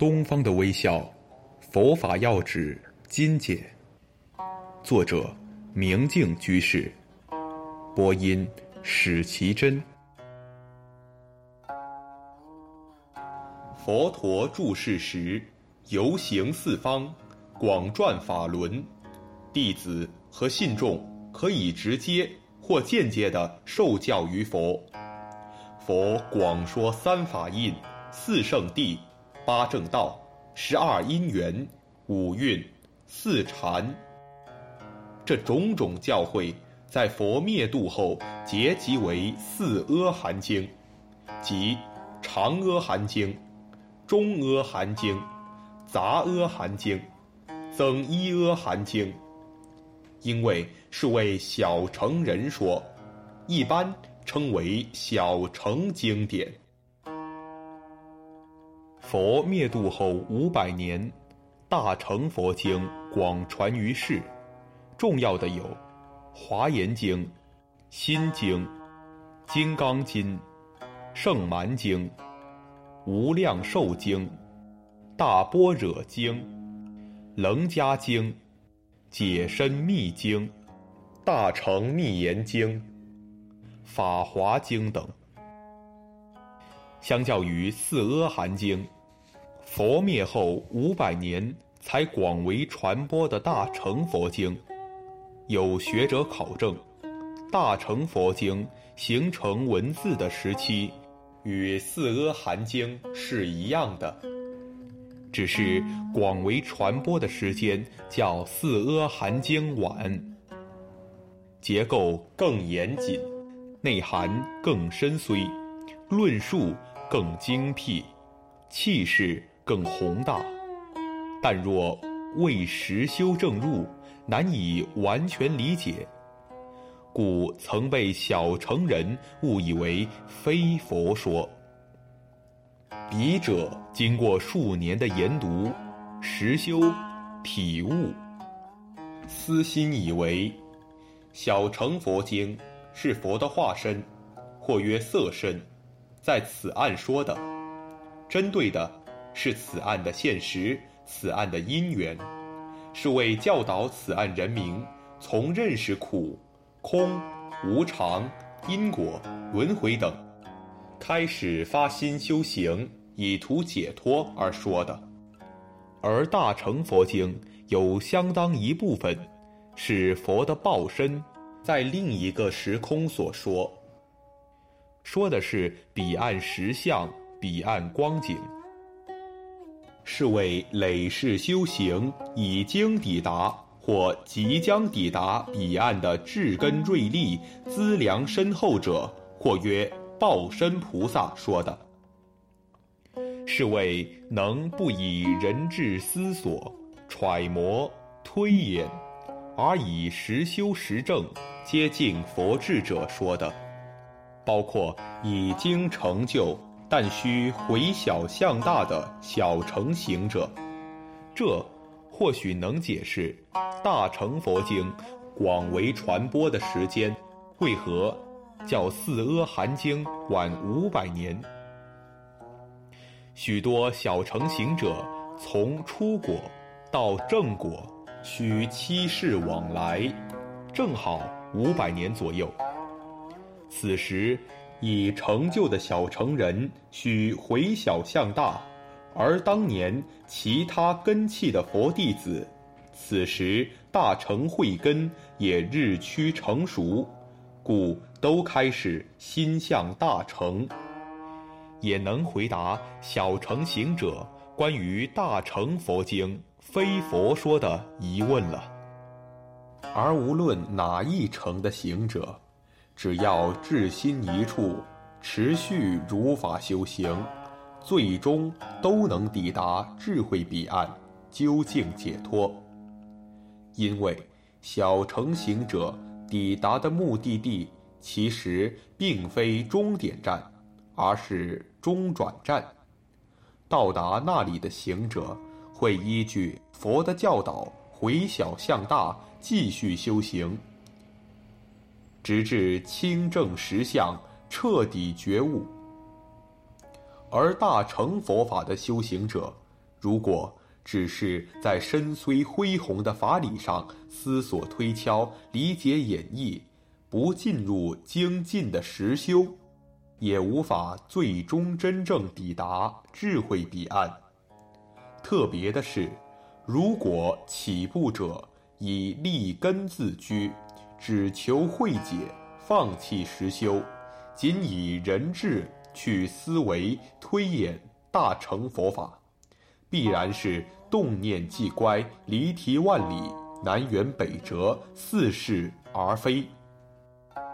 东方的微笑，佛法要旨精简。作者：明镜居士。播音：史其真。佛陀住世时，游行四方，广转法轮，弟子和信众可以直接或间接地受教于佛。佛广说三法印、四圣谛。八正道、十二因缘、五蕴、四禅，这种种教诲，在佛灭度后结集为《四阿含经》，即《长阿含经》、《中阿含经》、《杂阿含经》、《增一阿含经》。因为是为小乘人说，一般称为小乘经典。佛灭度后五百年，大乘佛经广传于世，重要的有《华严经》《心经》《金刚经》《圣蛮经》《无量寿经》《大般若经》《楞伽经》《解深密经》《大乘密言经》《法华经》等。相较于《四阿含经》。佛灭后五百年才广为传播的大乘佛经，有学者考证，大乘佛经形成文字的时期，与四阿含经是一样的，只是广为传播的时间较四阿含经晚，结构更严谨，内涵更深邃，论述更精辟，气势。更宏大，但若未实修正入，难以完全理解，故曾被小乘人误以为非佛说。笔者经过数年的研读、实修、体悟，私心以为，小乘佛经是佛的化身，或曰色身，在此案说的，针对的。是此案的现实，此案的因缘，是为教导此案人民从认识苦、空、无常、因果、轮回等，开始发心修行，以图解脱而说的。而大乘佛经有相当一部分，是佛的报身，在另一个时空所说，说的是彼岸实相，彼岸光景。是为累世修行已经抵达或即将抵达彼岸的智根锐利、资粮深厚者，或曰报身菩萨说的。是为能不以人智思索、揣摩、推演，而以实修实证接近佛智者说的，包括已经成就。但需回小向大的小乘行者，这或许能解释大乘佛经广为传播的时间为何较四阿含经晚五百年。许多小乘行者从出果到正果需七世往来，正好五百年左右。此时。已成就的小乘人需回小向大，而当年其他根器的佛弟子，此时大乘慧根也日趋成熟，故都开始心向大乘，也能回答小乘行者关于大乘佛经非佛说的疑问了。而无论哪一乘的行者。只要至心一处，持续如法修行，最终都能抵达智慧彼岸，究竟解脱。因为小乘行者抵达的目的地其实并非终点站，而是中转站。到达那里的行者会依据佛的教导回小向大，继续修行。直至清正实相，彻底觉悟。而大乘佛法的修行者，如果只是在深邃恢宏的法理上思索推敲、理解演绎，不进入精进的实修，也无法最终真正抵达智慧彼岸。特别的是，如果起步者以立根自居，只求慧解，放弃实修，仅以人智去思维推演大乘佛法，必然是动念即乖，离题万里，南辕北辙，似是而非。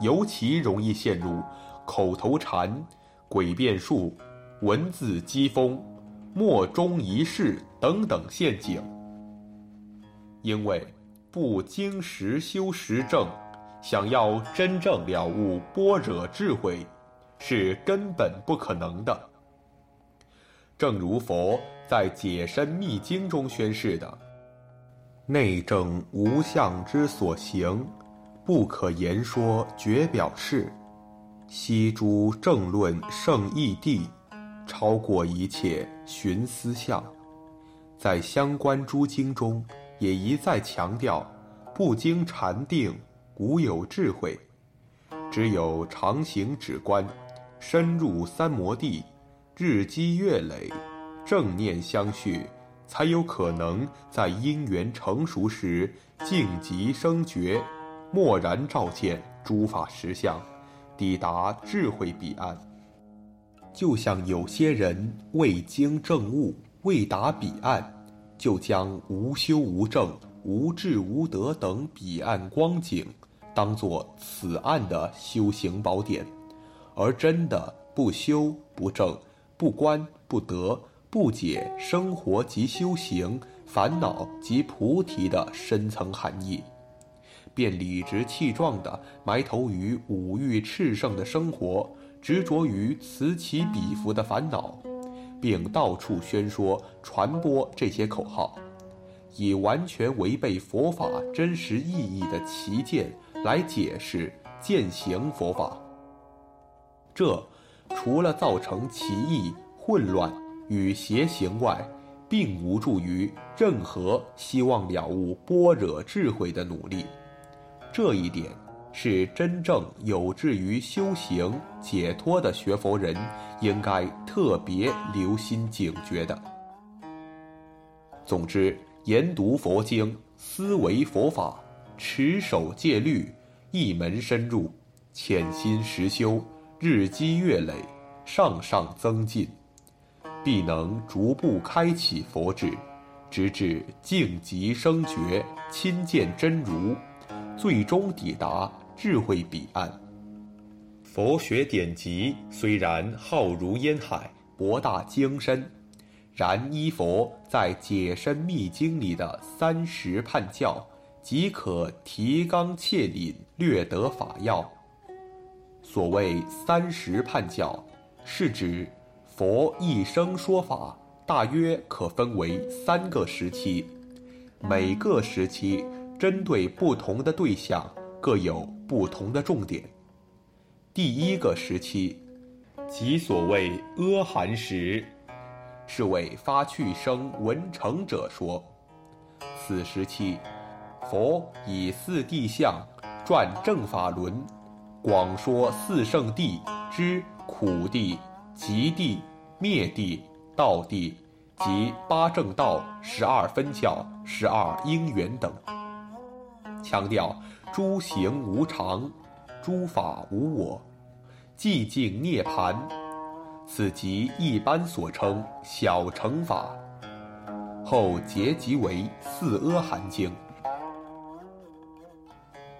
尤其容易陷入口头禅、诡辩术、文字讥讽。莫衷一是等等陷阱，因为不经实修实证，想要真正了悟般若智慧，是根本不可能的。正如佛在《解深密经》中宣示的：“内证无相之所行，不可言说绝表示，悉诸正论圣义谛。”超过一切寻思相，在相关诸经中也一再强调：不经禅定，无有智慧；只有常行止观，深入三摩地，日积月累，正念相续，才有可能在因缘成熟时静极生觉，默然照见诸法实相，抵达智慧彼岸。就像有些人未经正悟，未达彼岸，就将无修无证、无智无德等彼岸光景，当作此岸的修行宝典，而真的不修不正、不观不得、不解生活及修行、烦恼及菩提的深层含义，便理直气壮地埋头于五欲炽盛的生活。执着于此起彼伏的烦恼，并到处宣说、传播这些口号，以完全违背佛法真实意义的旗见来解释践行佛法。这除了造成歧义、混乱与邪行外，并无助于任何希望了悟般若智慧的努力。这一点。是真正有志于修行解脱的学佛人，应该特别留心警觉的。总之，研读佛经、思维佛法、持守戒律，一门深入，潜心实修，日积月累，上上增进，必能逐步开启佛智，直至静极生觉，亲见真如。最终抵达智慧彼岸。佛学典籍虽然浩如烟海、博大精深，然依佛在《解深密经》里的三十判教，即可提纲挈领，略得法要。所谓三十判教，是指佛一生说法，大约可分为三个时期，每个时期。针对不同的对象，各有不同的重点。第一个时期，即所谓阿含时，是为发趣生闻成者说。此时期，佛以四谛相转正法轮，广说四圣谛之苦谛、极谛、灭谛、道谛及八正道、十二分教、十二因缘等。强调诸行无常，诸法无我，寂静涅槃，此即一般所称小乘法。后结集为《四阿含经》。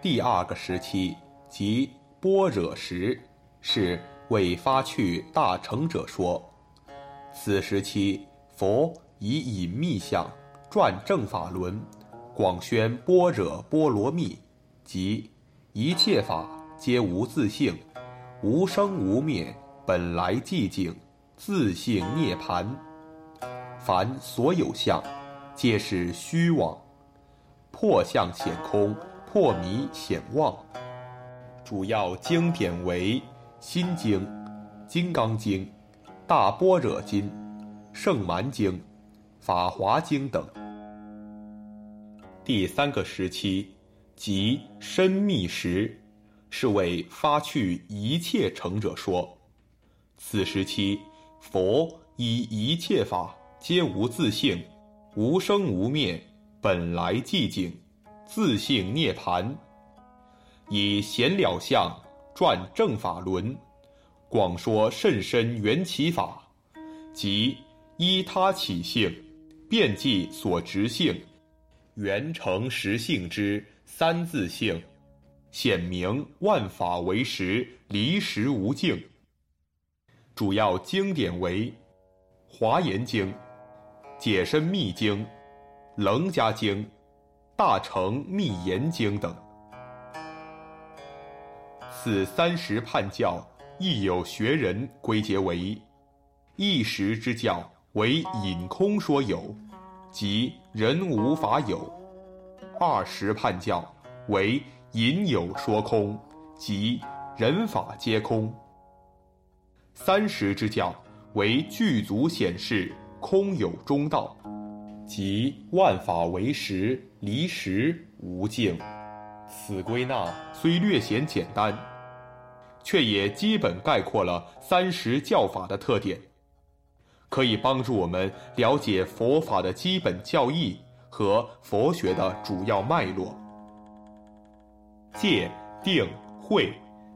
第二个时期即般若时，是为发去大乘者说。此时期佛以隐秘相转正法轮。广宣般若波罗蜜，即一切法皆无自性，无生无灭，本来寂静，自性涅槃。凡所有相，皆是虚妄，破相显空，破迷显妄。主要经典为《心经》《金刚经》《大般若经》《圣蛮经》《法华经》等。第三个时期，即深密时，是为发去一切成者说。此时期，佛以一切法皆无自性，无生无灭，本来寂静，自性涅盘。以显了相转正法轮，广说甚深缘起法，即依他起性，遍计所执性。缘成实性之三自性，显明万法为实，离实无境。主要经典为《华严经》《解深密经》《楞伽经》《大乘密严经》等。此三十判教，亦有学人归结为一时之教，为隐空说有。即人无法有，二十判教为隐有说空，即人法皆空。三十之教为具足显示空有中道，即万法为实，离实无境。此归纳虽略显简单，却也基本概括了三十教法的特点。可以帮助我们了解佛法的基本教义和佛学的主要脉络。戒、定、慧，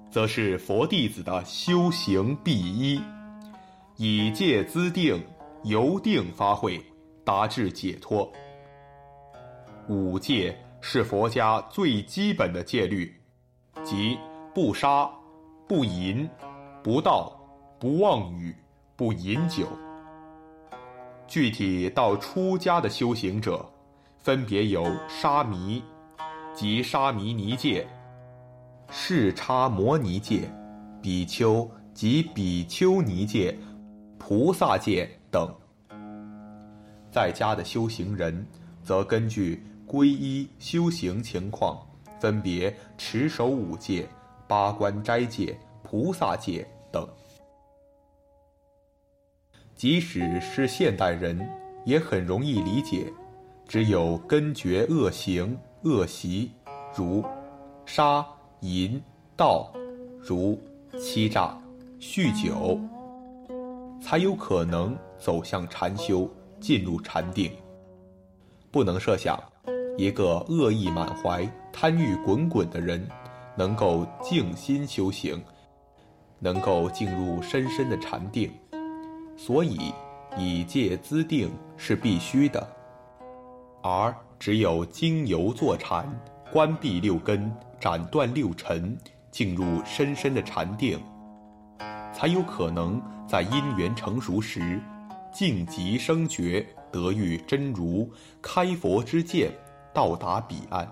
则是佛弟子的修行必依，以戒资定，由定发慧，达至解脱。五戒是佛家最基本的戒律，即不杀、不淫、不盗、不妄语、不饮酒。具体到出家的修行者，分别有沙弥，即沙弥尼戒；视叉摩尼戒，比丘及比丘尼戒，菩萨戒等。在家的修行人，则根据皈依修行情况，分别持守五戒、八关斋戒、菩萨戒等。即使是现代人，也很容易理解，只有根绝恶行恶习，如杀淫盗，如欺诈酗酒，才有可能走向禅修，进入禅定。不能设想，一个恶意满怀、贪欲滚滚的人，能够静心修行，能够进入深深的禅定。所以，以戒资定是必须的，而只有经由坐禅，关闭六根，斩断六尘，进入深深的禅定，才有可能在因缘成熟时，静极生觉，得遇真如，开佛之见，到达彼岸。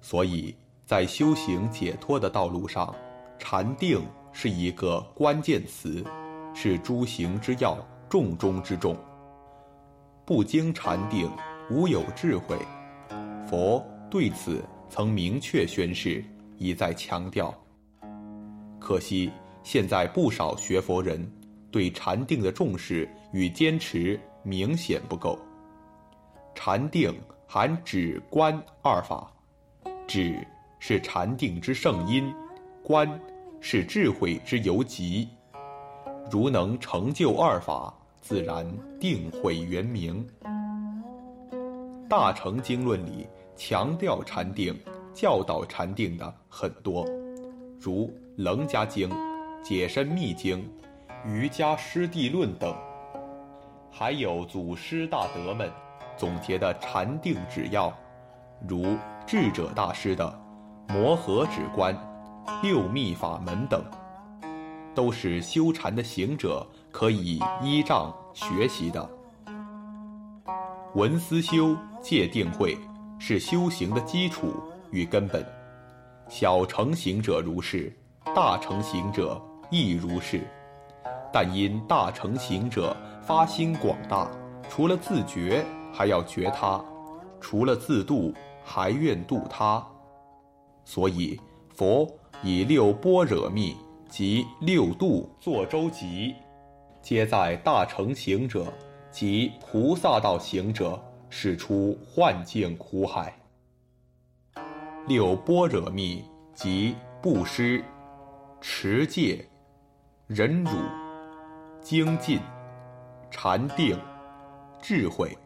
所以在修行解脱的道路上，禅定是一个关键词。是诸行之要，重中之重。不经禅定，无有智慧。佛对此曾明确宣示，一再强调。可惜现在不少学佛人对禅定的重视与坚持明显不够。禅定含止观二法，止是禅定之圣因，观是智慧之由极。如能成就二法，自然定慧圆明。大乘经论里强调禅定、教导禅定的很多，如《楞伽经》《解深密经》《瑜伽师地论》等，还有祖师大德们总结的禅定指要，如智者大师的《摩诃止观》《六密法门》等。都是修禅的行者可以依仗学习的。闻思修戒定慧是修行的基础与根本，小成行者如是，大成行者亦如是。但因大成行者发心广大，除了自觉，还要觉他；除了自度，还愿度他。所以佛以六波若密。及六度作舟集，皆在大乘行者及菩萨道行者使出幻境苦海。六波若蜜即布施、持戒、忍辱、精进、禅定、智慧。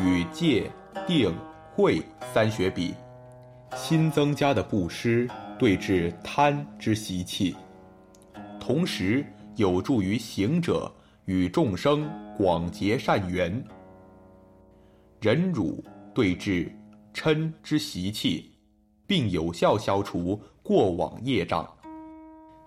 与戒、定、慧三学比，新增加的布施对治贪之习气，同时有助于行者与众生广结善缘。忍辱对治嗔之习气，并有效消除过往业障。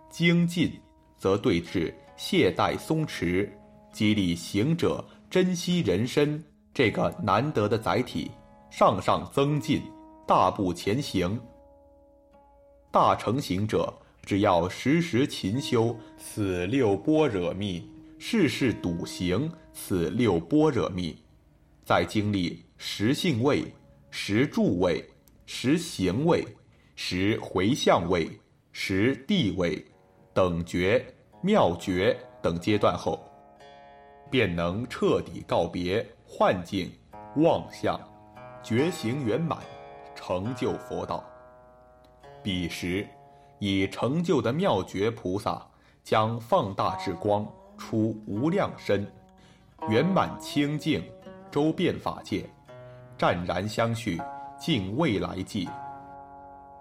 精进则对治懈怠松弛，激励行者珍惜人身。这个难得的载体，上上增进，大步前行。大成行者只要时时勤修此六波若蜜，事事笃行此六波若蜜，在经历十性位、十住位、十行位、十回向位、十地位、等觉、妙觉等阶段后，便能彻底告别。幻境、妄相、觉行圆满，成就佛道。彼时，以成就的妙觉菩萨将放大智光，出无量身，圆满清净，周遍法界，湛然相续，尽未来际，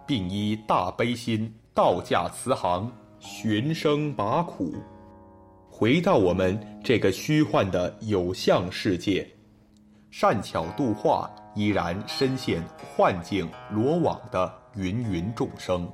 并依大悲心，道驾慈航，寻声拔苦，回到我们这个虚幻的有相世界。善巧度化，依然深陷幻境罗网的芸芸众生。